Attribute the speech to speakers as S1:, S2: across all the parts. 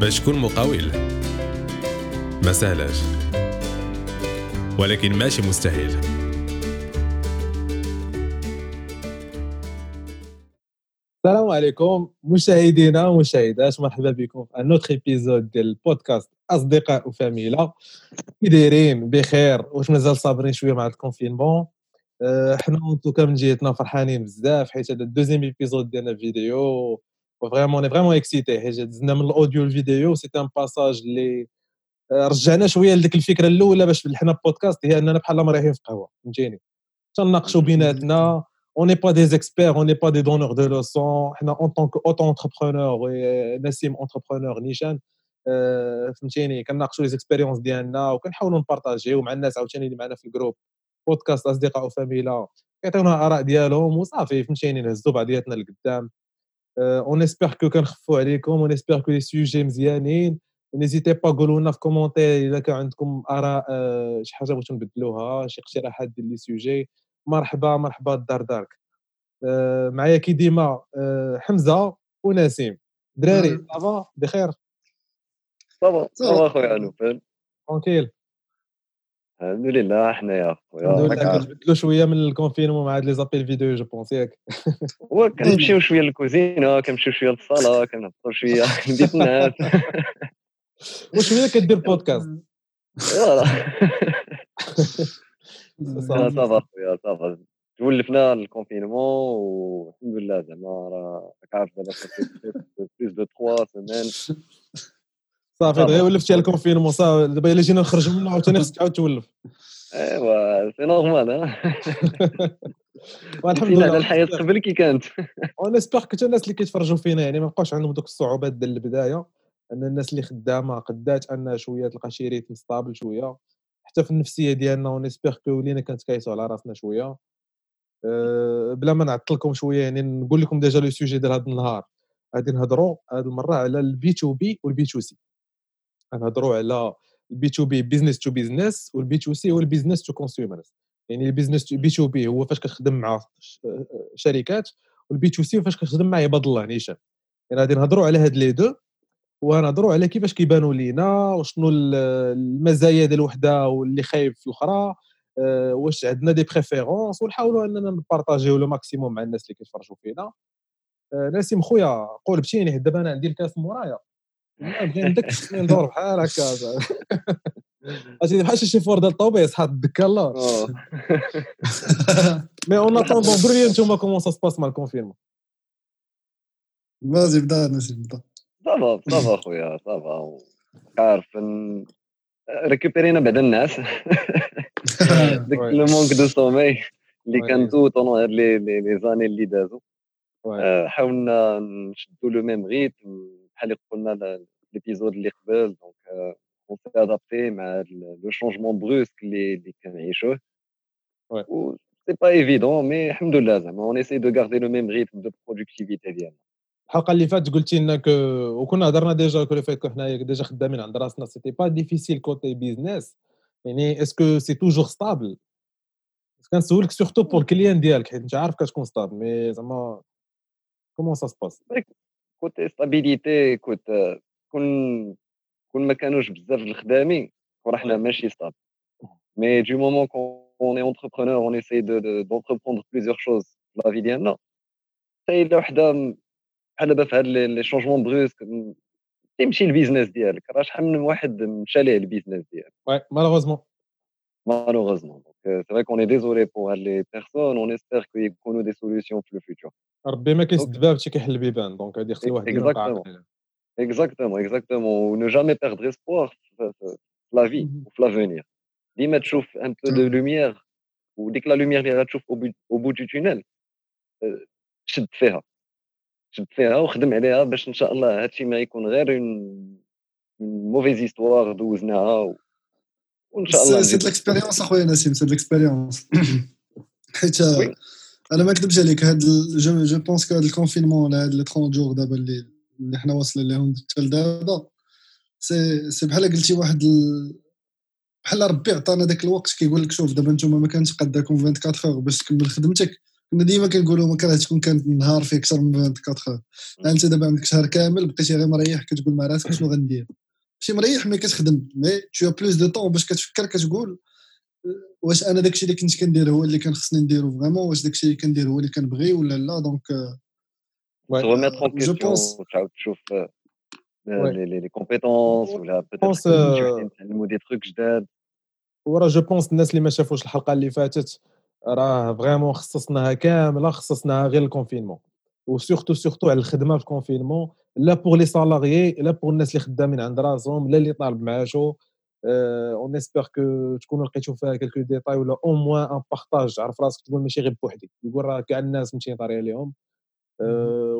S1: باش تكون مقاول. ما سهلاش ولكن ماشي مستحيل.
S2: السلام عليكم مشاهدينا ومشاهدات مرحبا بكم في un autre épisode ديال البودكاست أصدقاء وفاميلا كي دايرين؟ بخير. واش مازال صابرين شوية مع ال confinement أه، حنا en tout cas من جهتنا فرحانين بزاف حيت هذا ال deuxième épisode ديالنا فيديو vraiment on est vraiment excités حيت دزنا من ال audio للفيديو c'est un passage اللي رجعنا شوية لديك الفكرة الأولى باش حنا بودكاست هي أننا بحال ما رايحين في قهوه فهمتيني تناقشوا بيناتنا. On n'est pas des experts, on n'est pas des donneurs de leçons. En tant qu'auto-entrepreneur et Nassim entrepreneur نيشان فهمتيني؟ كناقشوا les expériences ديالنا وكنحاولوا نبارطاجيو مع الناس عاوتاني اللي معنا في ال groupe podcast أصدقاء وفاميلا كيعطيونا الاراء ديالهم وصافي فهمتيني؟ نهزوا بعضياتنا لقدام. on espère que كنخفوا عليكم on espère que les sujets مزيانين n'hésitez pas قولوا لنا في commentaire اذا كان عندكم اراء شي حاجة بغيتو نبدلوها شي اقتراحات ديال les sujets مرحبا مرحبا الدار دارك معايا كي ديما حمزه ونسيم دراري ça va بخير
S3: ça va ça va خويا نوفل
S2: tranquille
S3: الحمد لله حنايا خويا.
S2: الحمد لله شوية من ال confinement مع هاد les appels vidéo je pense ياك.
S3: هو كنمشيو شوية للكوزينة كنمشيو شوية للصالة كنهبطوا شوية لبيت الناس.
S2: وشوية كدير podcast.
S3: voilà ça va خويا ça va. تولفنا ال confinement والحمد لله زعما راه راك عارف دابا plus de 3 semaines
S2: صافي دغيا ولفتي على ال confinement صافي دابا إلا جينا نخرجوا منه عاوتاني خصك تعاود تولف.
S3: أيوا c'est normal
S2: والحمد لله.
S3: الحياة قبل كي كانت.
S2: on espère حتى الناس اللي كيتفرجوا فينا يعني ما بقاوش عندهم دوك الصعوبات ديال البداية. أن الناس اللي خدامة قدات انها شوية تلقى شي rythme stable شوية. حتى في النفسية ديالنا on espère que ولينا كنتكايسوا على راسنا شوية. أه بلا ما نعطلكم شوية يعني نقول لكم déjà le sujet ديال هذا النهار. غادي نهضروا هذه المرة على ال B to B وال B to C غنهضروا على ال B to B business to business وال B to C هو ال business to consumers يعني ال business B to B هو فاش كتخدم مع شركات وال B to C فاش كتخدم مع عباد الله نيشان. يعني غادي نهضروا على هاد les deux ونهضروا على كيفاش كيبانوا لينا وشنو المزايا ديال الوحده واللي خايب في الأخرى أه واش عندنا des préférences ونحاولوا أننا نبارطاجيو le maximum مع الناس اللي كيتفرجوا فينا. أه نسيم خويا قول بتيني دابا أنا عندي الكاس مورايا. بغي ندك ندور بحال هكا أجي بحال شي فور ديال الطوبيس حاط الدكة الله مي أون أتوندون قولوا لي انتوما كومون سا سباس مع الكونفيرمون.
S4: فازي بدا نسيم بدا
S3: صافا صافا خويا صافا عارف ريكوبيرينا بعد الناس. ديك لو مونك دو سومي اللي كان تو هاد لي لي زاني اللي دازو. حاولنا نشدو لو ميم ريتم بحال اللي قلنا ليبيزود اللي قبل دونك اون سي ادابتي مع لو شونجمون بروسك اللي اللي كنعيشوه و سي با ايفيدون مي الحمد لله زعما اون اسي دو غاردي لو ميم ريتم دو برودكتيفيتي ديالنا
S2: الحلقه اللي فاتت قلتي لنا وكنا هضرنا ديجا كل فات حنايا ديجا خدامين عند راسنا سيتي با ديفيسيل كوتي بيزنس يعني اسكو سي توجور ستابل كنسولك سورتو بور الكليان ديالك حيت انت عارف كتكون ستابل مي زعما كومون سا سباس
S3: كوتي ستابيليتي كوت كون كون ما كانوش بزاف الخدامين راه حنا ماشي ستابل مي دو مومون كون اي اونتربرونور اون ايساي دونتربروندر بليزيور شوز في لا في ديالنا حتى الا وحده بحال دابا في هاد لي شونجمون بروسك تمشي البيزنس ديالك. راه شحال من واحد مشى ليه البيزنس ديالك
S2: مالوغوزمون
S3: مالوغوزمون دونك سي فري كون اي ديزولي بور هاد لي بيرسون اون اسبير كو يكونوا دي سوليسيون في لو فيتور
S2: ربي ما كيسد باب حتى كيحل البيبان دونك هادي خص الواحد
S3: اكزاكتومون اكزاكتومون اكزاكتومون و نو جامي بيردر اسبوار في لا في وفي لافونير ديما تشوف ان بو دو لوميير وديك لا لوميير اللي غتشوف او بو دو تونيل شد فيها شد فيها وخدم عليها باش ان شاء الله هادشي ما يكون غير اون موفيز هيستوار دوزناها وإن شاء الله
S4: سي ليكسبيريونس أخويا نسيم سي ليكسبيريونس حيت أنا ما نكذبش عليك هاد جو جو بونس كو هاد الكونفينمون ولا هاد لي 30 جور دابا اللي اللي حنا واصلين لهم حتى لدابا سي سي بحال قلتي واحد ال... بحال ربي عطانا داك الوقت كيقول لك شوف دابا نتوما ما كانش قداكم 24 اور باش تكمل خدمتك. كنا ديما كنقولوا ما كرهتش تكون كانت النهار فيه أكثر من 24 أنت دابا عندك شهر كامل بقيتي غير مريح كتقول مع راسك شنو غندير. ماشي مريح mais كتخدم mais t'as plus de temps باش كتفكر كتقول واش أنا داكشي اللي كنت كندير هو اللي كان خصني نديرو vraiment واش داكشي اللي كندير هو اللي كنبغي ولا لا؟ donc
S3: remettre en question تعاود تشوف les compétences ولا نتعلموا des trucs جداد
S2: وراه je pense الناس اللي ما شافوش الحلقة اللي فاتت راه vraiment خصصناها كاملة خصصناها غير ال confinement و surtout surtout على الخدمة في ال confinement لا pour les salariés لا pour الناس اللي خدامين عند راسهم لا اللي طالب معاشو. on espère que تكونوا لقيتوا فيها quelques détails ولا au moins un partage عرف راسك تقول ماشي غير بوحدك يقول راه كاع الناس مشي طاري عليهم.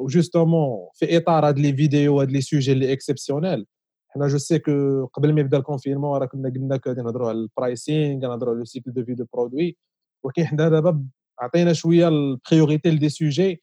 S2: و justement في إطار هاد les vidéos هاد les sujets اللي exceptionnels حنا je sais que قبل ما يبدا ال confinement راه كنا قلنا غادي نهضروا على ال pricing نهضروا على le cycle de vie de produit ولكن حنا دابا عطينا شوية ال priorité لدي سوجي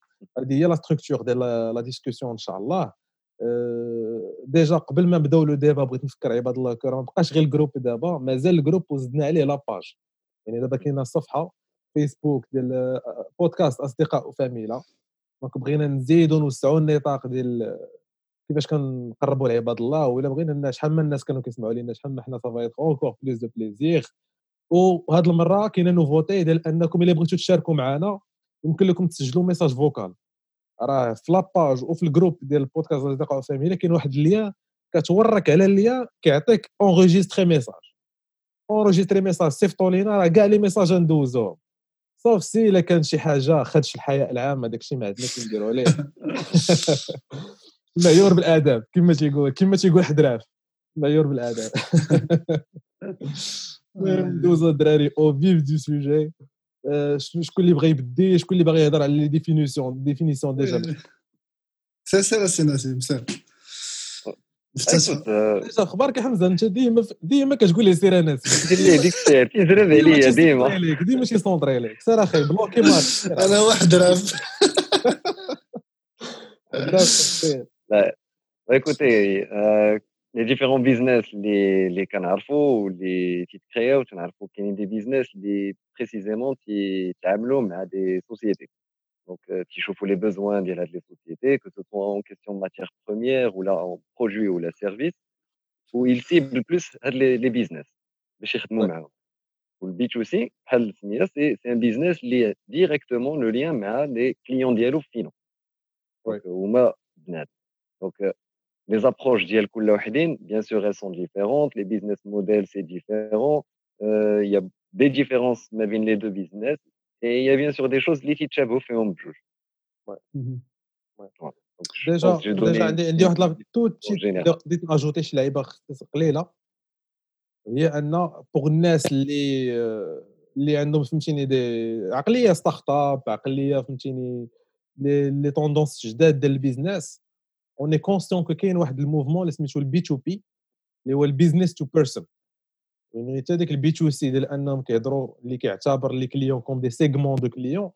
S2: هذه هي la structure ديال la discussion ان شاء الله déjà قبل ما نبداو le débat بغيت نفكر عباد الله الكرام ما بقاش غير ال groupe دابا مازال الجروب وزدنا عليه la page يعني دابا كاينة صفحة فيسبوك ديال بودكاست أصدقاء وفاميلا donc بغينا نزيدو نوسعوا النطاق ديال كيفاش كنقربوا لعباد الله ولا بغينا الناس شحال من الناس كانوا كيسمعوا لينا شحال ما حنا صافي encore plus de plaisir وهاد المرة كاينة nouveauté ديال أنكم إلا بغيتوا تشاركوا معنا يمكن لكم تسجلوا message vocal. راه في la page وفي ال groupe ديال البودكاست أصدقاء فاميليا كاين واحد ال lien كتورك على ال lien كيعطيك enregistrer message enregistrer message صيفطوا لينا راه كاع les messages ندوزوهم sauf si إلا كان شي حاجة خدش الحياء العام هذاك الشيء ما عندنا كنديروا عليه. معيور بالآداب كما تيقول كما تيقول حدراف معيور بالآداب. ندوزو الدراري أو فيف دو سوجي شكون اللي بغى يبدي شكون اللي باغي يهضر على لي ديفينيسيون ديفينيسيون ديجا
S4: سير سير سي نسيم سير
S2: أخبارك حمزه انت ديما ديما كتقول لي سير انس
S3: دير لي ديك السير كيزرب عليا ديما
S2: ديما شي سونطري عليك سير أخي بلوكي مارك
S4: أنا واحد راف
S3: لا ايكوتي les différents business les les ou les petites créas ou qu'il y a des business les précisément qui tableau mais à des sociétés. Donc euh, qui chauffent les besoins des les sociétés que ce soit en question de matières premières ou là en produits ou la service où ils ciblent le plus les, les business. Ou le B2C c'est un business lié directement le lien mais à les clients dialogues finaux ouais. donc euh, les approches ديال كل وحدين bien sûr elles sont différentes les business models c'est différent il y a des différences ما بين les deux business et il y a bien sûr des choses اللي تيتشابهوا فيهم بجوج
S2: ديجا ديجا عندي عندي واحد لا تو بديت اجوتي شي لعيبه قليله هي ان بوغ الناس اللي اللي عندهم فهمتيني دي عقليه ستارت اب عقليه فهمتيني لي توندونس جداد ديال البيزنس اوني كونسيون كو كاين واحد ال mouvement اللي سميتو ال B2P اللي هو ال business to person يعني حتى ديك ال B2C ديال انهم كيهضروا اللي كيعتبر les clients comme des segments de clients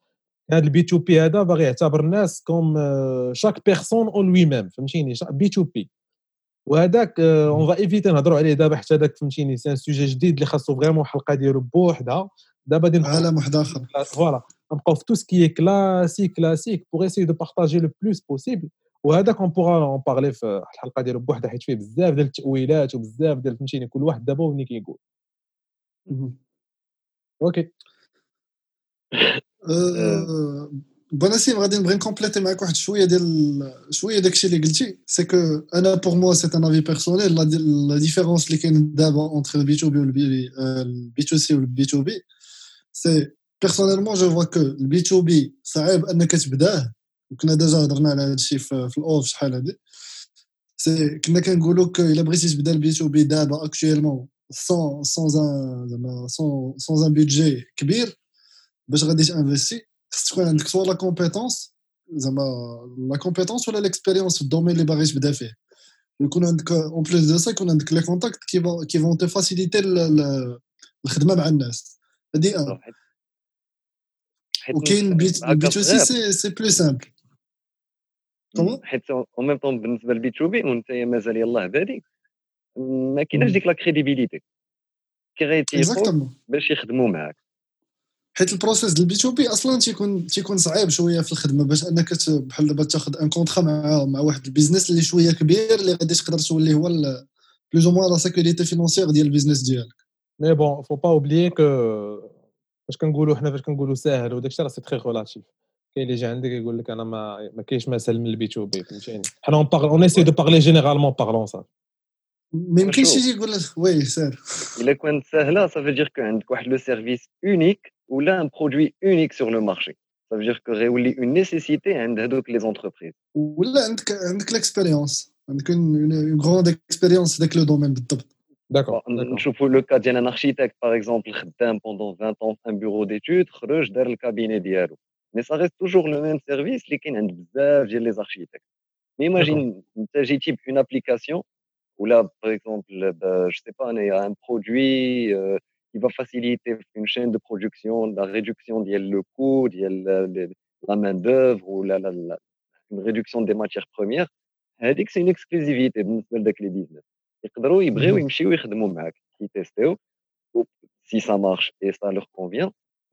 S2: هذا ال B2P هذا باغي يعتبر الناس comme chaque personne en lui-même فهمتيني B2P وهذاك on va éviter نهضروا عليه دابا حتى هذاك فهمتيني c'est un sujet جديد اللي خاصو vraiment حلقه ديالو بوحدها دابا غادي
S4: عالم واحد اخر
S2: فوالا نبقاو في تو سكي كلاسيك كلاسيك بوغ اسيي دو بارطاجي لو بلوس بوسيبل وهذاك اون بوغا اون بارلي في الحلقه ديالو بوحدها حيت فيه بزاف ديال التاويلات وبزاف ديال فهمتيني كل واحد دابا وين كيقول اوكي
S4: بوناسيم غادي نبغي نكومبليتي معاك واحد شويه ديال شويه داكشي اللي قلتي سي كو انا بور موا سي ان افي بيرسونيل لا ديفيرونس اللي كاين دابا اونتر البي تو بي والبي البي تو سي والبي تو بي سي بيرسونيلمون جو فوا كو البي تو بي صعيب انك تبداه وكنا ديجا هضرنا على هذا الشيء في, في الاوف شحال هادي سي كنا كنقولوا كو الا بغيتي تبدا البي تو بي دابا اكشويلمون سون سون زعما سون سون ان بيدجي كبير باش غادي تانفيستي خص تكون عندك سوا لا كومبيتونس زعما لا كومبيتونس ولا ليكسبيريونس في الدومين اللي باغي تبدا فيه يكون عندك اون بليس دو سا يكون عندك لي كونتاكت كي كي فون تي فاسيليتي الخدمه مع الناس هادي ان وكاين بي تو سي سي سي بلو سامبل
S3: حيت en même temps بالنسبة لل B2B وأنت مازال يلاه بادي. ما كايناش ديك la crédibilité كي غيتيقوا باش يخدموا معاك.
S4: حيت ال process ديال B2B أصلا تيكون تيكون صعيب شوية في الخدمة باش أنك بحال دابا تاخذ un contrat مع مع واحد ال business اللي شوية كبير اللي غادي تقدر تولي هو plus ou moins la sécurité financière ديال ال business ديالك.
S2: mais bon faut pas oublier que فاش كنقولوا حنا فاش كنقولوا ساهل وداك الشيء راه c'est très relatif كاين اللي يجي عندك يقول لك انا ما ما كاينش ما سهل من البي تو بي فهمتيني حنا اون اون اسي دو بارلي جينيرالمون بارلون صافي
S4: ما يمكنش يجي يقول لك وي سير
S3: الا كانت ساهله صافي دير كو عندك واحد لو سيرفيس اونيك ولا ان برودوي اونيك سور لو مارشي Ça veut dire que غيولي اون نيسيسيتي عند هذوك لي زونتربريز
S4: ولا عندك عندك ليكسبيريونس عندك اون غروند اكسبيريونس في ذاك لو دومين بالضبط
S2: داكور
S3: نشوفوا لو كا ديال ان اركيتكت باغ اكزومبل خدام بوندون 20 ans في ان بيرو ديتود خرج دار الكابيني ديالو مي سا ريست توجور لو ميم سيرفيس اللي كاين عند بزاف ديال لي زاركيتكت مي ايماجين انت جيتي بون ابليكاسيون ولا باغ اكزومبل جو سي با انايا ان برودوي qui va faciliter une chaîne de production, la réduction du coût, la main-d'œuvre ou la, la, la, une réduction des matières premières. C'est une exclusivité avec les business. يقدروا يبغيو يمشيو يخدموا معاك يتيستيو si ça marche et ça leur convient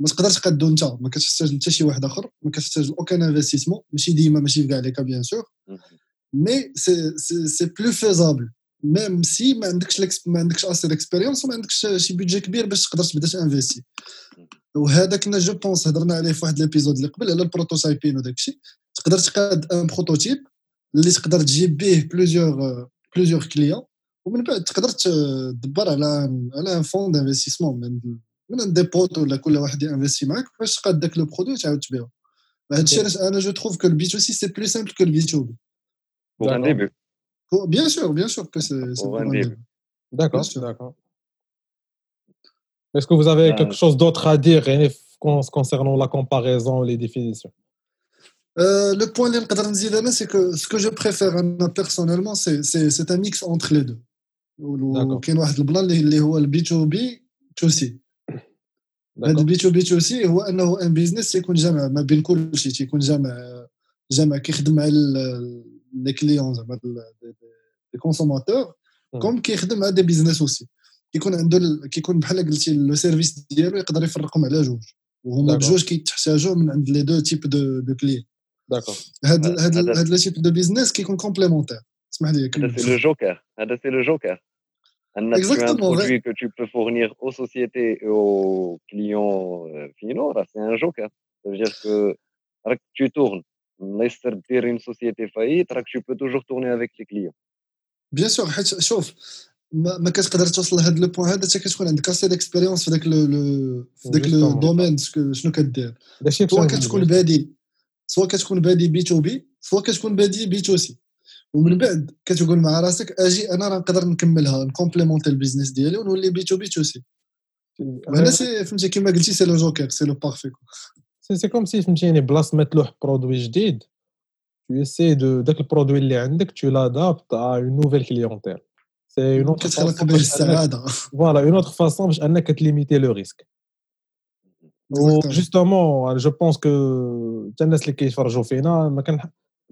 S4: ما تقدرش تقادو انت ما كتحتاج حتى شي واحد آخر ما كتحتاج aucun investissement ماشي ديما ماشي في كاع les bien sûr mais c'est c'est plus faisable même si ما عندكش ما عندكش assez d'expérience وما عندكش شي budget كبير باش تقدر تبدا ت investir وهذا كنا je pense هضرنا عليه في واحد l'épisode اللي قبل على ال prototyping وداك الشيء. تقدر تقاد un prototype اللي تقدر تجيب به plusieurs plusieurs clients ومن بعد تقدر تدبر على على un fonds d'investissement من من دي بوت ولا كل واحد ينفستي معاك باش تقاد داك لو برودوي تعاود تبيعو هذا الشيء علاش انا جو تروف كو البي تو سي سي بلو سامبل كو البي تو بي
S3: pour un début.
S4: Pour, bien sûr, bien sûr que c'est pour,
S3: pour un début.
S2: D'accord, d'accord. Est-ce que vous avez quelque chose d'autre à dire concernant la comparaison ou les définitions
S4: euh, le point c'est que ce que je préfère personnellement, c'est un mix entre les deux. وكاين واحد البلان اللي هذا ال B2B2C هو أنه un business يكون جامع ما بين كل شيء تيكون جامع جامع كيخدم على les clients زعما les consommateurs comme كيخدم مع des business aussi كيكون عنده كيكون بحال قلتي le service ديالو يقدر يفرقهم على جوج. وهما بجوج كيتحتاجوا من عند les deux types de de clients
S2: d'accord
S4: هاد هاد هاد le type de business كيكون complémentaire اسمح لي
S3: هذا c'est le joker هذا c'est le joker ان tu as un produit que tu peux fournir aux sociétés et aux clients finaux, c'est un joker. Ça veut dire que tu tournes الله يستر دير اون سوسيتي فايت راك تو بو توجور تورني افيك لي كليون
S4: بيان سور حيت شوف ما, ما كتقدر توصل لهذا لو بوان هذا حتى كتكون عندك اسي ديكسبيريونس في ذاك لو في ذاك لو دومين شنو كدير سواء كتكون بادي سواء كتكون بادي بي تو بي سواء كتكون بادي بي تو سي ومن بعد كتقول مع راسك أجي أنا راه نقدر نكملها ن complémenter ال business ديالي ونولي بي تو بي تو سي. وهنا c'est فهمتي كيما قلتي c'est le joker c'est le parfait
S2: c'est comme si فهمتيني بلاص ما تلوح produit جديد. Tu essaies de داك ال produit اللي عندك tu l'adaptes à une nouvelle clientèle. c'est une autre
S4: كتخلق به السعادة.
S2: voilà une autre façon باش انك ت limiter le risque justement je pense que حتى الناس اللي كيتفرجوا فينا ما كان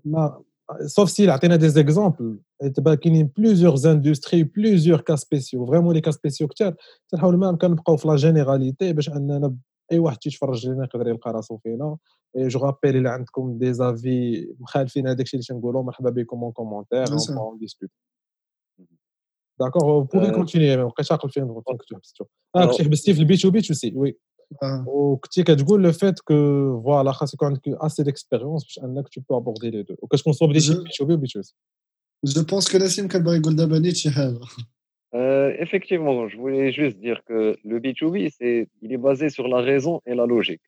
S2: ما سوف سي عطينا دي زيكزومبل تبا كاينين بليزيور اندستري بليزيور كا سبيسيو فريمون لي كا سبيسيو كثار تنحاول ما امكن نبقاو في لا جينيراليتي باش اننا اي واحد تيتفرج لينا يقدر يلقى راسو فينا جو رابيل الا عندكم دي زافي مخالفين هذاك الشيء اللي تنقولوا مرحبا بكم اون كومونتير اون ديسكوت داكور بوفي كونتينيي ما بقيتش عاقل فين كنتو حبستو اه كنتي حبستي في البي تو بي تو سي وي وكنتي كتقول لو فيت كو فوالا خاص يكون عندك اسي ديكسبيريونس باش انك تو بو ابوردي لي دو وكتكون صوب دي بي تو بي وبي تو سي
S4: جو بونس كو نسيم كان باغي يقول دابا نيت شي حاجه
S3: Euh, effectivement, je voulais juste dire que le B2B, c'est, il est basé sur la raison et la logique.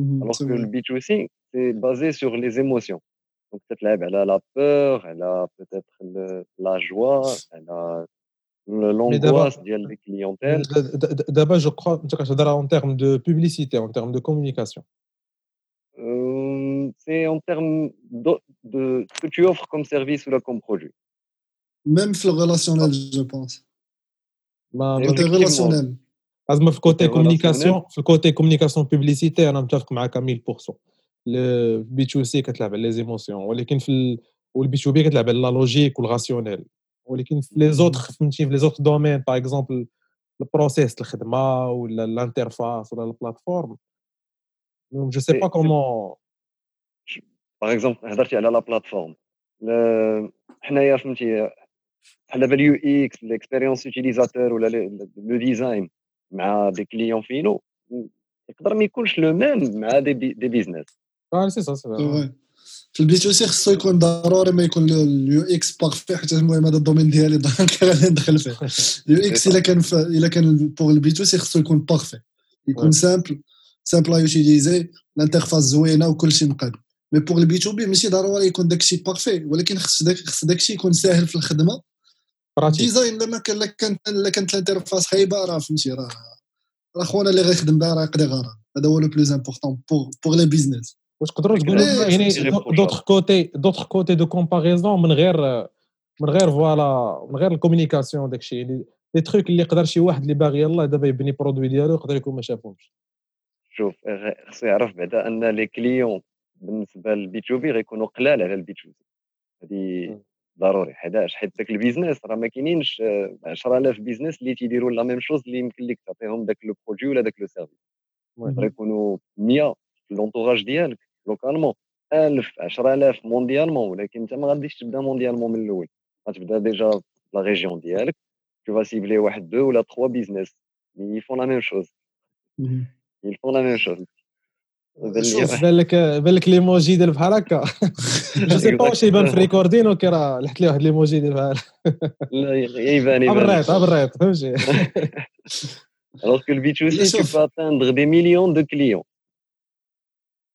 S4: Mhm,
S3: Alors
S4: c'est
S3: que
S4: vrai.
S3: le B2C, c'est basé sur les émotions. Donc, peut-être là, elle a la peur, elle a peut-être le- la joie, elle a le- l'angoisse des clientèles.
S2: D'abord, je crois, en termes de publicité, en termes de communication.
S3: Euh, c'est en termes de, ce que tu offres comme service ou là comme produit.
S4: Même
S2: sur
S3: le
S2: relationnel,
S4: ah.
S3: je
S4: pense.
S2: Bah, côté relationnel.
S3: Côté
S2: communication, côté communication publicité, on est à 1000%. Le B2C, les émotions. Mais le B2B, la logique ou le rationnel بي كتلعب على لا لوجيك والراسيونيل ولكن في لي زوتر فهمتي في لي زوتر دومين باغ اكزومبل البروسيس الخدمه ولا الانترفاس ولا البلاتفورم جو سي
S3: C'est-
S2: با
S3: c'est-
S2: كومون
S3: Par exemple, هضرتي على لا بلاتفورم حنايا فهمتي بحال دابا اليو اكس الاكسبيريونس يوتيليزاتور ولا لو ديزاين مع دي كليون فينو يقدر ما يكونش لو ميم مع دي بي- دي بيزنس
S2: اه سي سا
S4: سي فري. في ال B to C خصو يكون ضروري ما يكون ال UX parfait حيت المهم هذا ال domaine ديالي donc غادي ندخل فيه. ال UX إلا كان إلا كان pour ال B to C خصو يكون parfait يكون.
S2: simple
S4: simple utiliser ال interface زوينة وكلشي مقاد. mais pour ال B to B ماشي ضروري يكون داكشي parfait ولكن خص داك خص داكشي يكون ساهل في
S2: الخدمة.
S4: design لما كان لا كانت لا كانت ال interface خايبة راه فهمتي راه راه خونا اللي غيخدم بها راه يقضي غرض هذا هو le plus important pour pour les business
S2: واش تقدروا تقولوا يعني. دوطخ كوتي دوطخ كوتي دو كومباريزون من غير من غير voilà من غير ال communication داكشي يعني les trucs اللي يقدر شي واحد اللي باغي يلاه دابا يبني produit ديالو يقدر يكون ما شافهمش.
S3: شوف خصو يعرف بعدا أن les clients بالنسبة لل B to B غيكونوا قلال على ال B to C
S2: هذه.
S3: ضروري. حيتاش حيت داك البيزنس راه ما كاينينش آه، 10000 بيزنس اللي تيديروا لا ميم شوز اللي يمكن لك تعطيهم داك لو برودوي ولا داك لو سيرفيس يقدر يكونوا 100 في لونتوراج ديالك. لوكالمون 1000 10000 مونديالمون ولكن انت ما غاديش تبدا مونديالمون من الاول غتبدا ديجا في لا ريجيون ديالك tu vas cibler واحد دو ولا تخوا بيزنس ils font la même chose ils font la même chose هذا اللي-
S4: شوف.
S2: بان لك بان لك ليموجي ديال بحال هكا جو سي با واش يبان في الريكوردين اوكي راه لحت لي واحد ليموجي ديال بحال
S3: لا يبان يبان
S2: بريت بريت فهمتي
S3: alors que le B2C
S4: لا،
S3: tu
S4: شوف.
S3: peux atteindre des millions de clients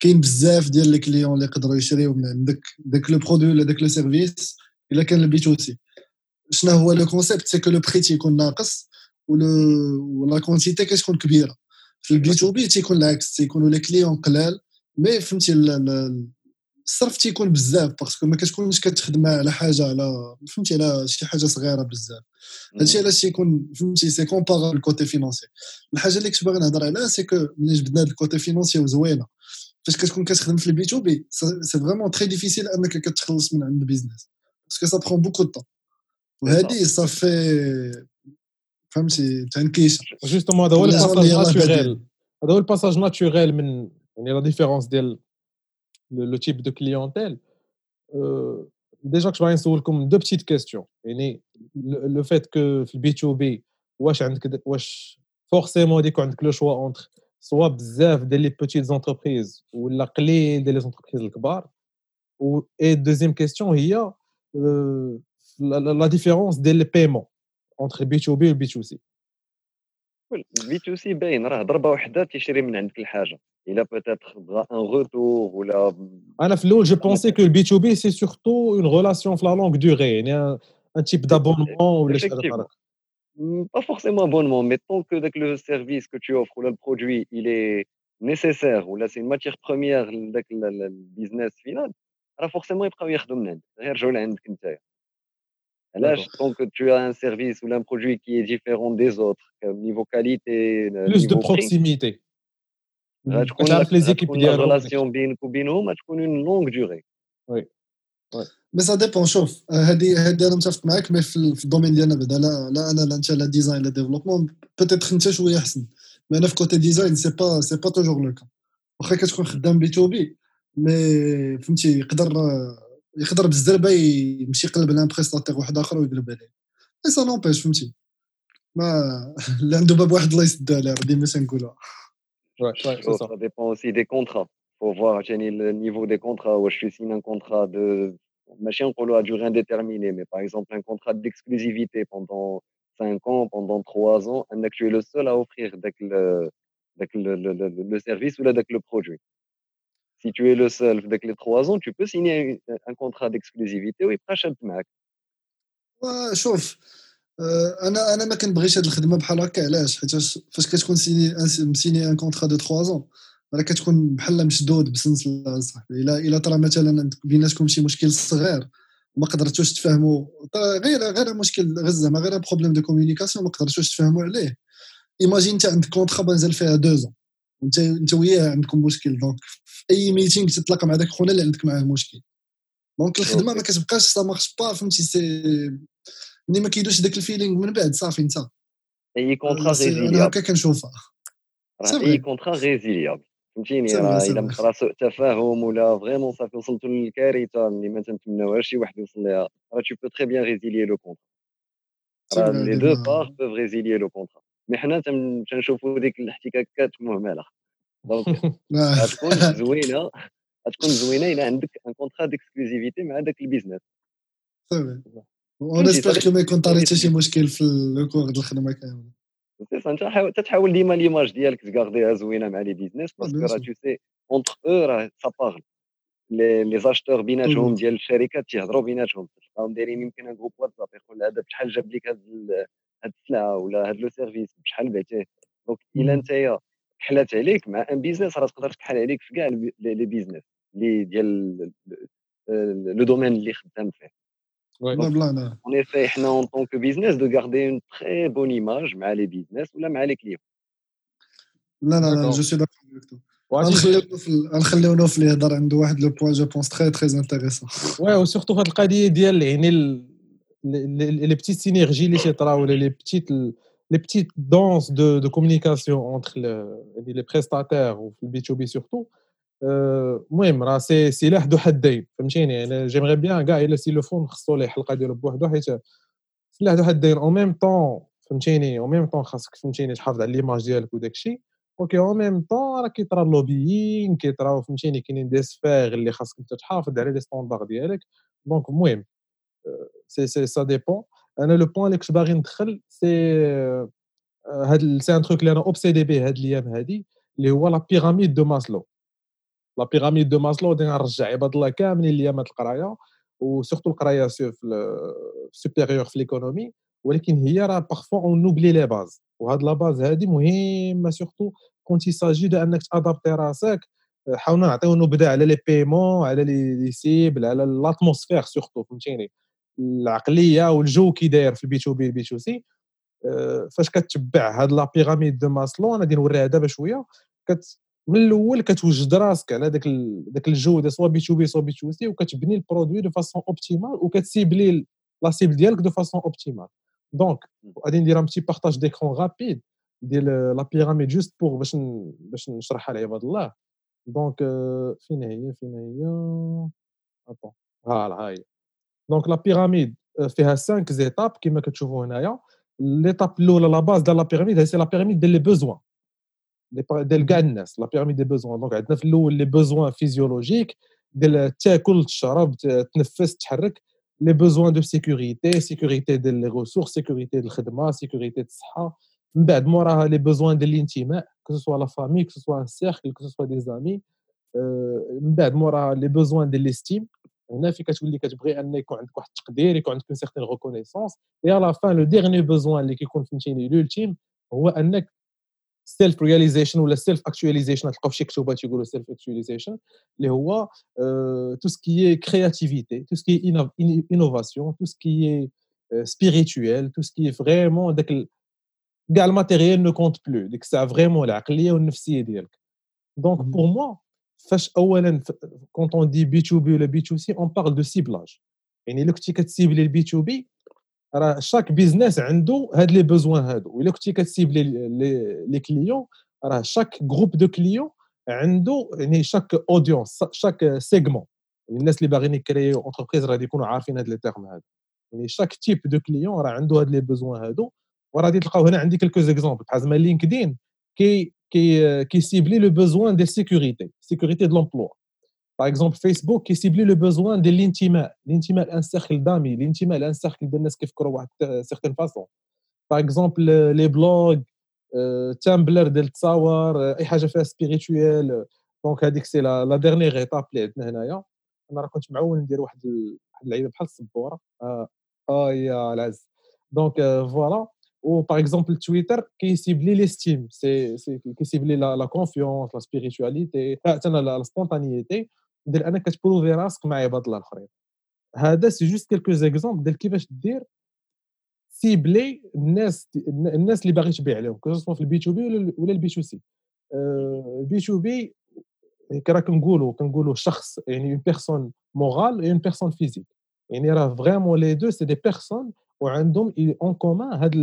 S4: كاين بزاف ديال les clients اللي يقدروا يشريو من عندك داك le produit ولا داك le service إلا كان ال B to C. شنو هو le concept؟ c'est que le prix تيكون ناقص ولا quantité كتكون كبيرة. في ال B to B تيكون العكس تيكونوا les clients قلال mais فهمتي ال- ال- الصرف تيكون بزاف parce que ما كتكونش كتخدم على حاجة على فهمتي على شي حاجة صغيرة بزاف. هادشي علاش تيكون فهمتي c'est comparable côté financier الحاجة اللي كنت باغي نهضر عليها سي كو ملي جبدنا هاد الكوتي فينونسي وزوينة. فاش كتكون كتخدم في البي تو بي سي فريمون تري ديفيسيل انك كتخلص من عند البيزنس باسكو سا برون بوكو دو طون وهادي صافي فهمتي تنكيشه
S2: جوستومون هذا هو
S4: لي زون
S2: الباساج
S4: اللي يلاه
S2: ناتوريل
S4: بادين.
S2: هذا هو الباساج ناتوريل من يعني لا ديفيرونس ديال لو تيب دو كليونتيل ديجا كنت باغي نسولكم دو بتيت كيستيون يعني لو فيت كو في البي تو بي واش عندك د- واش فورسيمون يكون عندك لو شوا اونتر سوا بزاف ديال لي بوتيت زونتربريز ولا قليل ديال لي زونتربريز الكبار و اي دوزيام كيستيون هي euh, لا ديفيرونس ديال لي بايمون اونتر البي تو بي والبي تو سي
S3: البي تو سي باين راه ضربه واحده تيشري من عندك الحاجه الا بوتيتر بغا ان روتور ولا
S2: انا في الاول جو بونسي كو البي تو بي سي سورتو اون ريلاسيون في لا لونغ دوري يعني ان تيب دابونمون ولا شي حاجه
S3: Mmh, pas forcément abonnement, mais tant que le service que tu offres ou le produit, il est nécessaire ou là c'est une matière première avec le business final, alors forcément il prend Là, tant que tu as un service ou un produit qui est différent des autres, niveau qualité,
S2: plus
S3: de
S2: proximité. Tu mmh. as
S3: les équipes de relation une longue durée.
S2: Oui.
S4: mais ça dépend شوف هذه هذه أنا متفق معاك mais في ال domaine ديالنا بعدا لا لا أنا لا انت لا design لا développement peut-être انت شوية احسن mais أنا في côté design c'est pas c'est pas toujours le cas واخا كتكون خدام B to B mais فهمتي يقدر يقدر بالزربه يمشي يقلب على prestataire واحد اخر ويقلب عليه et ça n'empêche فهمتي ما اللي عنده باب واحد الله يسد عليه ديما تنقولها
S3: Ça dépend aussi des contrats. faut voir le niveau des contrats. Où je signe un contrat de machin à durée indéterminée, mais par exemple un contrat d'exclusivité pendant 5 ans, pendant 3 ans, tu es le seul à offrir le, le, le, le service ou le produit. Si tu es le seul avec les 3 ans, tu peux signer un contrat d'exclusivité ou il prachète Mac.
S4: شوف انا انا ما كنبغيش هذه الخدمه بحال هكا علاش حيت فاش كتكون سيني مسيني ان كونترا دو 3 زون راه كتكون بحال مشدود بسنسله صاحبي. الا إلا طرا مثلا بيناتكم شي مشكل صغير وما قدرتوش تفهموا غير غير مشكل غير زعما غير problème de communication ما قدرتوش تفهموا عليه. imagine انت عندك contrat بنزل فيها deux ans انت انت وياه عندكم مشكل. donc في أي meeting تتلاقى مع ذاك خونا اللي عندك معاه مشكل. donc الخدمة ما كتبقاش ça marche pas فهمتي؟ c'est ملي ما كيدوش داك ال feeling من بعد صافي انت.
S3: أي contrat résiliable
S4: أنا هكا كنشوفها
S3: أي contrat résiliable فهمتيني؟ راه إلا بقى سوء تفاهم ولا vraiment صافي وصلتوا للكارثة اللي ما تنتمناوهاش شي واحد يوصل ليها. راه tu peux très bien résilier le contrat راه les deux parts peuvent résilier le contrat mais حنا تنشوفوا ديك الاحتكاكات مهمله donc غتكون زوينة غتكون زوينة إلا عندك un contrat d'exclusivité مع داك ال
S4: business espère que ما يكون طاري حتى شي مشكل في ال cours ديال
S3: الخدمة كاملة. انت تتحاول ديما l'image ديالك تكارديها زوينة مع les business parce que راه tout c'est entre eux راه ça parle les acheteurs بيناتهم ديال الشركات تيهضروا بيناتهم. تلقاهم دايرين يمكن un groupe واتساب يقول هذا بشحال جاب لك هاد هاد السلعة ولا هاد le service بشحال بعتيه. donc إلا نتايا كحلات عليك مع un business راه تقدر تكحل عليك في كاع les business اللي ديال لو دومين اللي خدام فيه. اون ايفي حنا اون طون كو بيزنس دو غاردي اون تري بون ايماج مع لي بيزنس ولا مع لي كليون
S4: لا لا لا جو سي داكور غنخليو نوف اللي يهضر عنده واحد لو بوان جو بونس تري تري انتريسون
S2: وي وسورتو في هذه القضيه ديال يعني لي بتيت سينيرجي اللي تيطراو ولا لي بتيت لي بتيت دونس دو دو كومونيكاسيون اونتر لي بريستاتير وفي البي تو بي سورتو المهم راه c'est سلاح ذو حدين فهمتيني؟ أنا j'aimerais bien كاع إلا s'il le faut نخصو ليه حلقه ديالو بوحدو حيت سلاح ذو حدين. au même temps فهمتيني؟ au même temps خاصك فهمتيني تحافظ على l'image ديالك وداك الشيء. OK au même temps راه كيطرا ال lobbying كيطراو فهمتيني كاينين des sphères اللي خاصك انت تحافظ على les standards ديالك. donc المهم c'est c'est ça dépend أنا le point اللي كنت باغي ندخل c'est هاد c'est un truc اللي أنا obsédé به هاد الأيام هادي اللي هو la pyramide de Maslow la pyramide de Maslow غادي نرجع عباد الله كاملين الايامات القرايه و surtout القرايه في supérieur في l'économie ولكن هي راه parfois on oublie les bases وهاد la base هادي مهمة surtout quand il s'agit de انك تادابتي راسك. حاولنا نعطيو نبذه على les paiements على les cibles على l'atmosphère surtout فهمتيني؟ العقلية والجو كي داير في ال B to B ال B to C فاش كتبع هاد la pyramide de Maslow أنا غادي نوريها دابا شوية من الأول كتوجد راسك على داك داك الجوده soit B to B soit B to C وكتبني ال produit de façon optimale وكتسيبلي la cible ديالك de façon optimale donc غادي ندير un petit partage d'écran rapide ديال la pyramide juste pour باش باش نشرحها لعباد الله. donc فين هي؟ فين هي؟ attends ها ها هي donc la pyramide فيها 5 زيتاب كما كتشوفوا هنايا. l'étape الأولى la base ديال la pyramide c'est la pyramide ديال les besoins ديال كاع الناس la pyramide des besoins donc عندنا في الأول les besoins physiologiques ديال تاكل تشرب تنفس تحرك les besoins de sécurité sécurité ديال les ressources sécurité ديال الخدمه sécurité الصحة. من بعد موراها les besoins ديال الانتماء que soit la famille que soit un cercle que soit des amis من بعد موراها les besoins ديال l'estime هنا فين كتولي كتبغي أن يكون عندك واحد التقدير يكون عندك certaine reconnaissance et à la fin le dernier besoin اللي كيكون فهمتيني l'ultime هو أنك سيلف رياليزيشن ولا سيلف اكtualisation تلقاو في شي كتوبات يقولوا سيلف اكtualisation اللي هو تو سكي كرياتيفيتي تو سكي انوفاسيون تو سكي سبيريتويل تو سكي فريمون داك كاع الماتيريال نو كونت بلو ديك الساعه فريمون العقليه والنفسيه ديالك دونك بور موا فاش اولا كونت اون دي بي تو بي ولا بي تو سي اون بارل دو سيبلاج يعني الا كنتي كتسيبلي البي تو بي راه chaque business عنده هاد les besoins هادو. وإلا كنتي كتسيبلي les clients راه chaque groupe de clients عنده يعني chaque audience chaque segment الناس اللي باغيين يكريو entreprise راه يكونوا عارفين هاد les termes هادو. يعني chaque type de client راه عنده هاد les besoins هادو. وغادي تلقاو هنا عندي quelques exemples بحال زعما LinkedIn كي كي كي سيبلي لو بوزوان دي سيكوريتي سيكوريتي دو لومبلوا باغ اكزومبل فيسبوك كيسيبلي لو بوزوان ديال الانتماء الانتماء لان سيركل دامي الانتماء لان سيركل ديال الناس كيفكروا واحد سيغتين فاسون باغ اكزومبل لي بلوغ تامبلر ديال التصاور اي حاجه فيها سبيريتويال دونك هذيك سي لا ديرنيغ ايتاب اللي عندنا هنايا انا راه كنت معول ندير واحد اللعيبه بحال السبوره اه, آه يا العز دونك فوالا ou par exemple Twitter qui cible l'estime c'est qui cible la, la confiance la spiritualité la, la spontanéité دير أنك كتبروفي راسك مع عباد الله الآخرين. هذا c'est juste quelques exemples ديال كيفاش دير سيبلي الناس الناس اللي باغي تبيع عليهم كو في البي تو بي ولا البي تو سي البي تو بي راه كنقولوا كنقولوا شخص يعني une personne morale une personne physique يعني راه vraiment les deux c'est des personnes وعندهم en commun هاد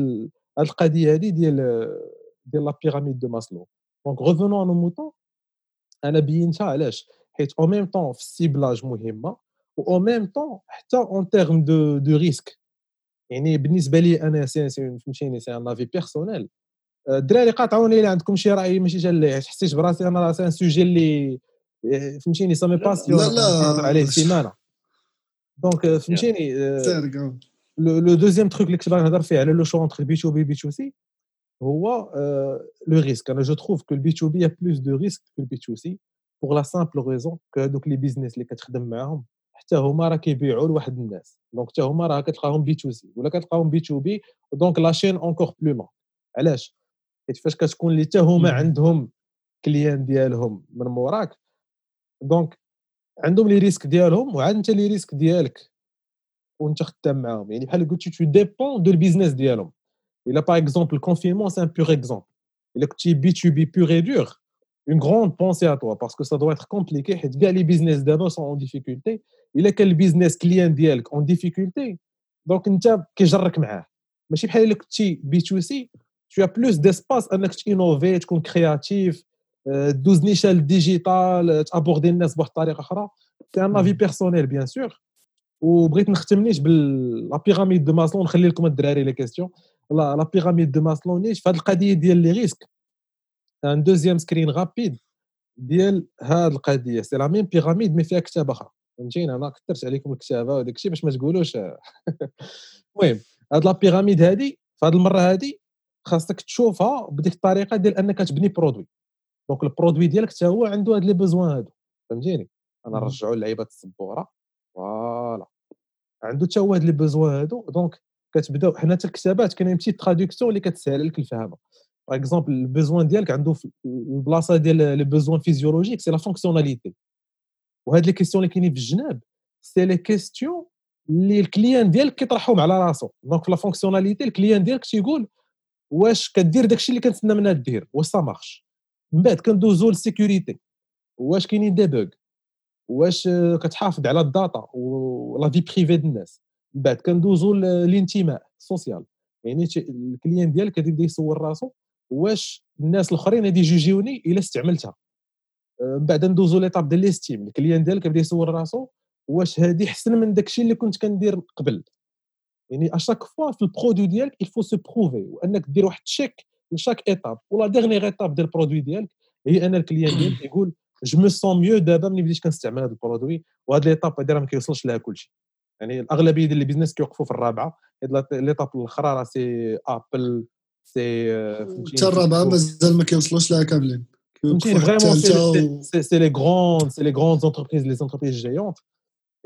S2: هاد القضية هادي ديال ديال la pyramide de Maslow donc revenons à nos moutons أنا بينتها علاش؟ حيت او ميم طون في السيبلاج مهمه و او ميم طون حتى اون تيرم دو دو ريسك يعني بالنسبه لي انا سي فهمتيني سي ان افي بيرسونيل الدراري قاطعوني الا عندكم شي راي ماشي جا اللي حسيت براسي انا سي ان سوجي اللي فهمتيني سا مي باسيون
S4: لا لا
S2: عليه سيمانه دونك فهمتيني لو دوزيام تروك اللي كنت باغي نهضر فيه على لو شو اونتر بي تو بي بي تو سي هو لو ريسك انا جو تروف كو البي تو بي ا بلوس دو ريسك كو البي تو سي بوغ لا سامبل ريزون كو هذوك les business اللي كتخدم معاهم حتى هما راه كيبيعوا لواحد الناس. donc حتى هما راه كتلقاهم B2C ولا كتلقاهم B2B donc la chaîne encore plus longue علاش؟ حيت فاش كتكون اللي حتى هما عندهم كليان ديالهم من موراك دونك عندهم لي ريسك ديالهم وعاد انت لي ريسك ديالك. وانت خدام معاهم. يعني بحال قلتي تو ديبون دو البيزنس ديالهم. الا باغ اكزومبل الكونفينمون سي ان بيور اكزومبل الا كنتي بي تو بي بيور اي دور une grande pensée à toi parce que ça doit être compliqué. Les business d'abord sont en difficulté. Il a quel business client en difficulté. Donc, B2C, tu as plus d'espace à innover, à être créatif, euh, 12 nichelles digitales, aborder les gens C'est un avis hmm. personnel, bien sûr. Ou Brit la pyramide de Maslow, on les questions. La pyramide de Maslow, je fais le risques. ان دوزيام سكرين رابيد ديال هاد القضية. سي لا ميم بيراميد مي فيها كتابه أخرى فهمتيني؟ أنا كثرت عليكم الكتابة وداك الشيء باش ما تقولوش. المهم هاد la pyramide هادي في هاد المرة هادي خاصك تشوفها بديك الطريقة ديال أنك تبني produit donc ال produit ديالك حتى هو عنده هاد les besoins هادو. فهمتيني؟ أنا نرجعوا لعيبه السبورة. voilà عنده حتى هو هاد les besoins هادو. donc كتبداو حنا حتى الكتابات كاينين petites traductions اللي كتسهل لك الفهمه par exemple ال besoin ديالك عنده في البلاصه ديال les besoins physiologiques c'est la fonctionnalité وهاد les questions اللي كاينين في الجناب c'est les questions اللي ال client ديالك كيطرحهم على راسو donc في la fonctionnalité ال client ديالك تيقول واش كدير داكشي اللي كنتسنى منها دير واش ça marche من بعد كندوزو لل sécurité واش كاينين des bugs واش كتحافظ على ال data ولا في privé ديال الناس من بعد كندوزو للانتماء ال social يعني ال client ديالك كيبدا يسول راسو واش الناس الاخرين غادي يجوجيوني الا استعملتها. من بعد ندوزو l'étape ديال l'estime ال client ديالك كيبدا يسول راسو واش هادي احسن من داكشي اللي كنت كندير قبل. يعني à chaque fois في ال produit ديالك il faut se prouver وانك دير واحد check ل chaque étape ولا dernière étape ديال ال produit ديالك هي أن ال client ديالك يقول je me sens mieux دابا ملي بديت كنستعمل هذا ال produit وهاد l'étape هادي راه ما كيوصلش لها كلشي. يعني الأغلبية ديال ال business كيوقفوا في الرابعة l'étape الأخرى راه c'est Apple سي
S4: حتى الرابعه مازال ما كيوصلوش لها كاملين
S2: فهمتيني فريمون سي لي غروند سي لي غروند زونتربريز لي زونتربريز جايونت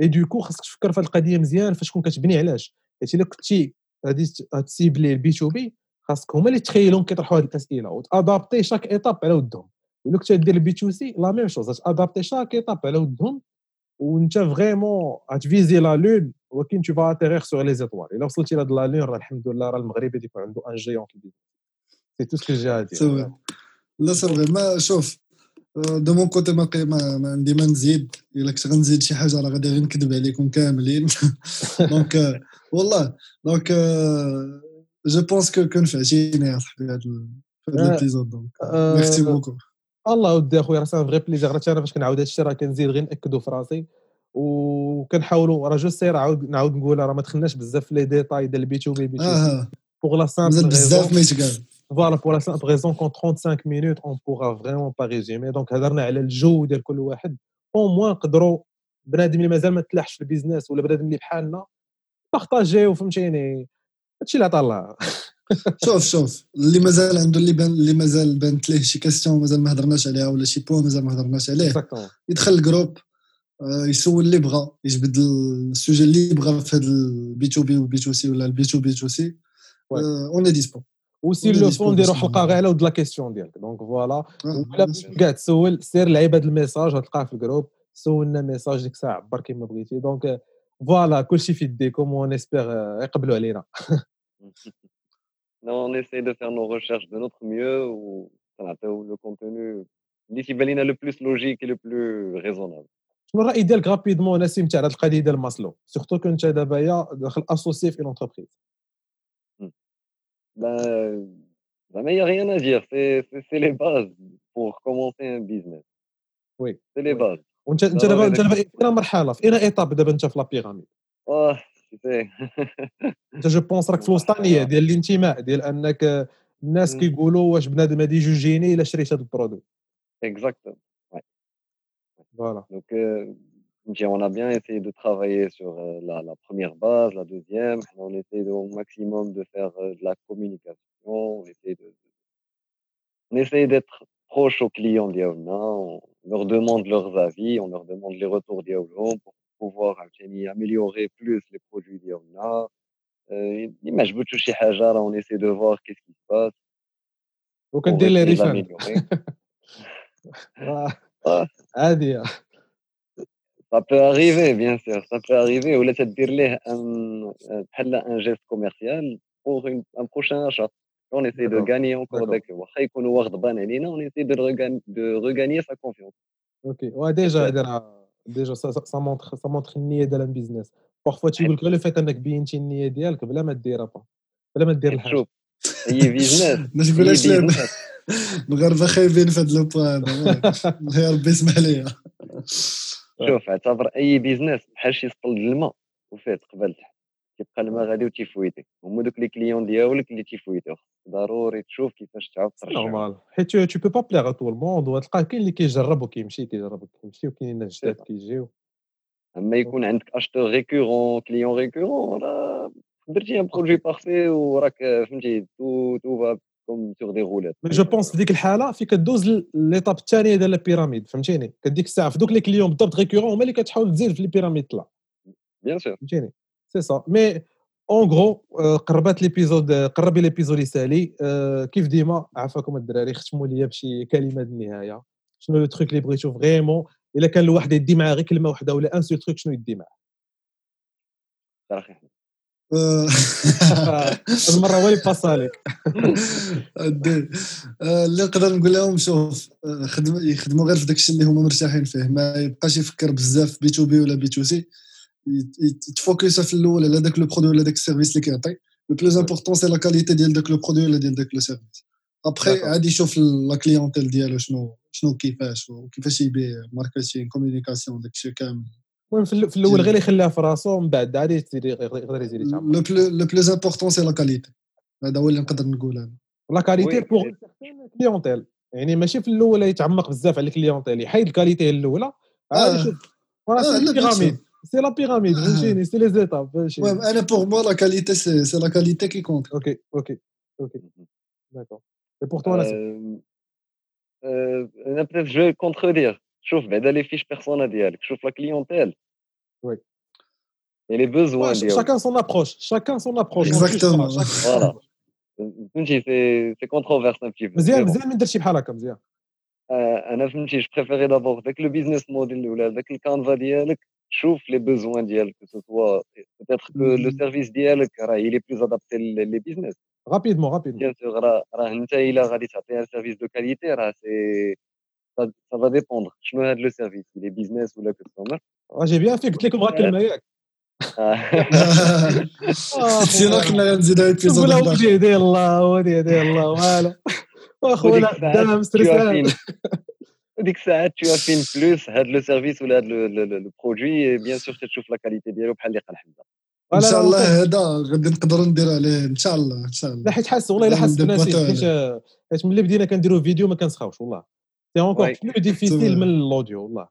S2: اي دوكو خاصك تفكر في هذه القضيه مزيان فاش تكون كتبني علاش حيت الا كنتي غادي تسيبلي البي تو بي خاصك هما اللي تخيلهم كيطرحوا هذه الاسئله وتادابتي شاك ايتاب على ودهم الا كنت دير البي تو سي لا ميم شوز تادابتي شاك ايتاب على ودهم وانت فريمون غتفيزي لا لون ولكن تو فا سور لي زيتوال إلا وصلتي لهاد لا لون راه الحمد لله راه المغرب يكون عنده ان جيون في البيزنس c'est tout ce que j'ai à dire
S4: لا سي ما شوف de mon côté ما ما عندي ما نزيد. إلا كنت غنزيد شي حاجة راه غادي غير نكذب عليكم كاملين. donc والله. دونك je pense que كنفعتيني يا صاحبي هذا ال épisode donc merci beaucoup
S2: الله ودي أخويا راه c'est un vrai plaisir أنا فاش كنعاود هادشي راه كنزيد غير نأكدو في راسي. وكنحاولوا راه je suis sûr عاود نعاود نقول راه ما دخلناش بزاف في لي ديتاي ديال البي تو بي بي تو
S4: pour la simple بزاف ما يتقال
S2: voilà pour la simple raison qu'en 35 minutes on pourra vraiment pas résumer donc هضرنا على ال jeu ديال كل واحد. au moins نقدروا بنادم اللي مازال ما تلاحش في ال business ولا بنادم اللي بحالنا بارطاجيو فهمتيني؟ هادشي اللي عطا الله
S4: شوف شوف. اللي مازال عنده اللي بان اللي مازال بانت ليه شي question مازال ما هضرناش عليها ولا شي point مازال ما هضرناش عليه. يدخل ال groupe يسول اللي بغى يجبد السوجي اللي بغى في هذا البي تو بي وبي تو سي ولا البي تو بي تو سي اون ديسبو
S2: وسي لو فون نديرو حلقه غير على لا كيستيون ديالك دونك فوالا ولا كاع تسول سير لعيب هذا الميساج غتلقاه في الجروب سولنا ميساج ديك الساعه عبر كيما بغيتي دونك فوالا كلشي في يديكم ونسبيغ يقبلوا علينا
S3: on essaie de faire nos recherches de notre mieux ou le contenu اللي تيبان لنا لو بلوس لوجيك لو بلو ريزونابل
S2: شنو الراي ديالك غابيدمون نسيم تاع هذه القضية ديال ماسلو. سورتو كنت دابا داخل اسوسي في
S3: Ben, il n'y a rien à dire. C'est les bases pour commencer un business.
S2: Oui.
S3: C'est les bases.
S2: وانت انت دابا انت دابا في مرحله في اين ايطاب دابا انت في لا بيراميد
S3: آه
S2: انت جو بونس راك في الوسطانيه ديال الانتماء ديال انك الناس كيقولوا واش بنادم هادي جوجيني الا شريت هذا البرودوي
S3: اكزاكتومون
S2: Voilà.
S3: Donc, euh, on a bien essayé de travailler sur euh, la, première base, la deuxième. On essaie au maximum de faire euh, de la communication. On essaie de, on essaie d'être proche aux clients d'Yaouna. On leur demande leurs avis, on leur demande les retours d'Yaouna pour pouvoir hein, améliorer plus les produits d'Yaouna. Euh, mais je veux Hajar, on essaie de voir qu'est-ce qui se passe.
S2: Vous les ريفان عاديه
S3: Ça peut arriver, bien sûr, ça peut arriver. Ou là, تدير ليه un, بحال un geste commercial pour une, un prochain achat. On essaie de gagner encore avec واخا يكونوا غضبان علينا on essaie de, regagner, de regagner sa confiance.
S2: Ok, ouais, déjà, déjà ça, ça, ça montre ça montre النيه ديال البيزنس بارفوا تيقول لك غير لو فيت انك بينتي النيه ديالك بلا ما ديرها با بلا ما دير الحاجه
S3: شوف هي business
S4: ما تقولهاش المغاربه خايبين في هذا le point يا ربي يسمح لي
S3: شوف اعتبر أي business بحال شي سطل الماء وفات قبل تحت. كيبقى الماء غادي وتيفويتي هما دوك les clients ديالك اللي تيفويتيو ضروري تشوف كيفاش تعاود
S2: ترجع. normal حيت tu peux pas plaire tout le monde وتلقى كاين اللي كيجرب وكيمشي كيجرب وكيمشي وكاين الناس جداد كيجيو
S3: اما يكون عندك acheteur récurrent client récurrent راه درتي un produit parfait وراك فهمتي tout comme sur des roulettes
S2: mais je pense في ديك الحالة في كدوز l'étape الثانية ديال ال pyramide فهمتيني؟ كديك الساعة في دوك les clients بالضبط récurrents هما اللي كتحاول تزيد في ال pyramide طلع.
S3: bien sûr
S2: فهمتيني؟ c'est ça mais en gros قربت l'épisode قرب l'épisode يسالي كيف ديما عافاكم الدراري ختموا لي بشي كلمة النهاية. شنو le truc اللي بغيتو vraiment إلا كان الواحد يدي معاه غير كلمة واحدة ولا un seul truc شنو يدي معاه؟ المره هو اللي باس عليك.
S4: اللي نقدر نقول لهم شوف يخدموا غير في داك الشيء اللي هما مرتاحين فيه. ما يبقاش يفكر بزاف B to B ولا B to C يتفوكس في الأول على داك le produit ولا داك ال service اللي كيعطي. le plus important c'est la qualité ديال داك le produit ولا ديال داك le service. ابخي عادي يشوف la clientèle ديالو شنو شنو كيفاش وكيفاش يبيع marketing communication داك الشيء كامل.
S2: المهم في الأول غير يخليها في راسو ومن بعد عادي يقدر يزيد
S4: يتعمق le plus important c'est la qualité هذا هو اللي نقدر نقول أنا
S2: la qualité pour clientèle يعني ماشي في الأول يتعمق بزاف على ال clientèle يحيد ال qualité الأولى. عادي شوف c'est la pyramide فهمتيني؟ c'est les étapes
S4: فهمتي أنا pour moi la qualité c'est la qualité qui compte
S2: OK OK OK d'accord et pour toi
S3: أنا بتيت جو كونتردير شوف بعدا لي فيش بيرسونا ديالك شوف لا كليونتيل
S2: وي
S3: et les besoins
S2: ديالك chacun son approche chacun son approche
S4: exactement
S3: voilà فهمتي سي سي كونتروفيرس ان بتي
S2: مزيان مزيان من درتي بحال هكا مزيان
S3: انا فهمتي جو بريفيري دابور داك لو بيزنس موديل ولا داك الكانفا ديالك شوف لي بوزوان ديالك كو سوا بيتيتر كو لو سيرفيس ديالك راه هي لي بلوز ادابتي لي بيزنس
S2: رابيدمون رابيدمون
S3: بيان سور راه راه انت الا غادي تعطي ان سيرفيس دو كاليتي راه سي Ça va dépendre. شنو هذا لو سيرفيس لي بيزنس ولا كاستمر
S2: جي بيان في قلت لك بغا كلمه ياك
S4: سينو كنا نزيدو ايبيزود
S2: ولا ودي يدي الله ودي يدي الله والو واخونا دام ستريسان
S3: ديك الساعات تو فين بلوس هاد لو سيرفيس ولا هاد لو برودوي بيان سور تشوف لا كاليتي ديالو بحال اللي قال حمزه
S4: ان شاء الله هذا غادي نقدروا نديروا عليه ان شاء الله ان شاء الله
S2: لا حيت حاس والله إلا حاس الناس حيت ملي بدينا كنديروا فيديو ما كنسخاوش والله. سي اونكور بلو ديفيسيل من الاوديو والله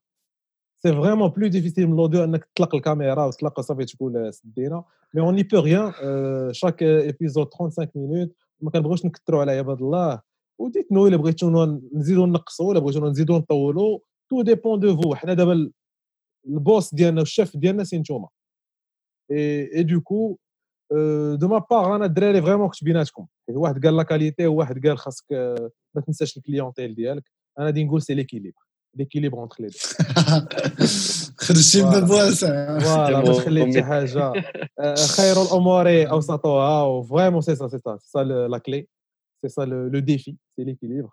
S2: سي فريمون بلو ديفيسيل من الاوديو انك تطلق الكاميرا وتطلق صافي تقول سدينا مي اون ني بو ريان شاك ايبيزود 35 مينوت ما كنبغيوش نكثروا على عباد الله وديتنو الا بغيتو نزيدو نقصوا ولا بغيتو نزيدو نطولوا تو ديبون دو فو حنا دابا البوس ديالنا والشيف ديالنا سي نتوما اي دو كو دو ما باغ انا الدراري فريمون كنت بيناتكم واحد قال لا كاليتي وواحد قال خاصك ما تنساش الكليونتيل ديالك أنا غادي نقول سي ليكيليبر ليكيليبر اونتر لي دو
S4: خرجتي من واسع
S2: فوالا ما تخلي شي حاجة. خير الأمور اوسطها وفريمون سي سا سي سا سا لا كلي سي سا لو ديفي سي ليكيليبر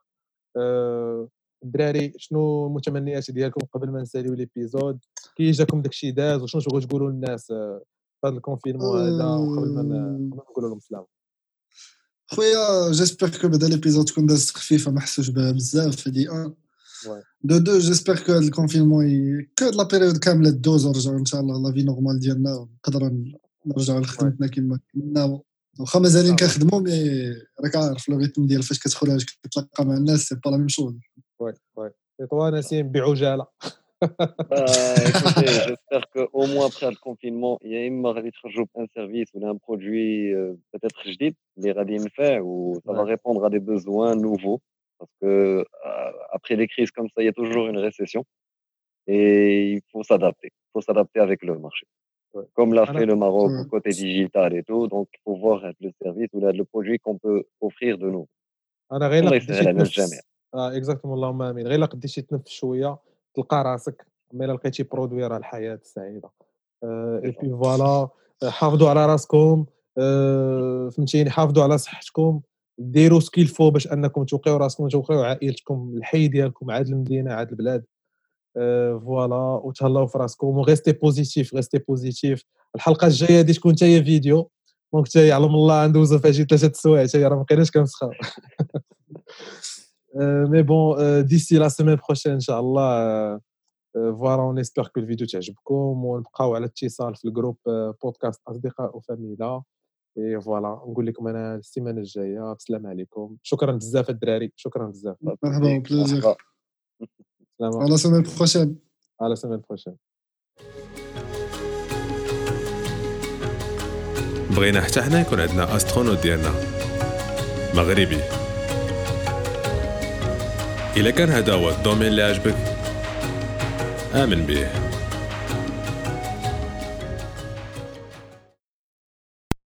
S2: الدراري شنو المتمنيات ديالكم قبل ما نساليو l'épisode كي جاكم داكشي داز وشنو تبغيو تقولوا للناس في هذا ال confinement هذا وقبل ما نقولوا لهم سلام
S4: خويا j'espère que بدا l'épisode تكون دازت خفيفه ما حسوش بها بزاف de un de deux j'espère que هاد ال confinement que la période كاملة دوز ونرجعوا إن شاء الله la vie normale ديالنا ونقدروا نرجعوا لخدمتنا كما كنا. واخا مازالين كنخدموا mais راك عارف لو ريتم ديال فاش كتخرج كتلاقى مع الناس سي با لا ميم شوز
S2: وي وي توا نسيم Euh,
S3: j'espère qu'au moins après le confinement, il y a une un service ou un produit euh, peut-être jdid, les radines fait, ou ça va répondre à des besoins nouveaux. Parce que euh, après des crises comme ça, il y a toujours une récession. Et il faut s'adapter. Il faut s'adapter avec le marché. Comme l'a fait le Maroc au côté digital et tout. Donc, il faut voir le service ou le produit qu'on peut offrir de nous.
S2: On ne jamais. Exactement, تلقى راسك مي لقيتي برودوي راه الحياة سعيدة. اي بي فوالا حافظوا على راسكم فهمتيني؟ حافظوا على صحتكم ديروا سكيل فو باش أنكم توقيو راسكم وتوقيو عائلتكم الحي ديالكم عاد المدينة عاد البلاد. فوالا وتهلاو في راسكم وغيستي بوزيتيف غيستي بوزيتيف الحلقة الجاية غادي تكون حتى هي فيديو donc حتى يعلم الله ندوزو فيها شي ثلاثة السوايع حتى راه ما بقيناش كنسخاو mais bon d'ici la semaine prochaine ان شاء الله voilà on espère que الفيديو تعجبكم ونبقاو على اتصال في ال groupe podcast اصدقاء وفاميلا et voilà نقول لكم أنا السيمانه الجايه بسلام عليكم شكرا بزاف الدراري شكرا بزاف
S4: مرحبا plaisir à la semaine
S2: prochaine à la semaine prochaine
S1: بغينا حتى حنا يكون عندنا astronaute ديالنا مغربي. الا كان هذا هو ال domaine اللي عجبك آمن به.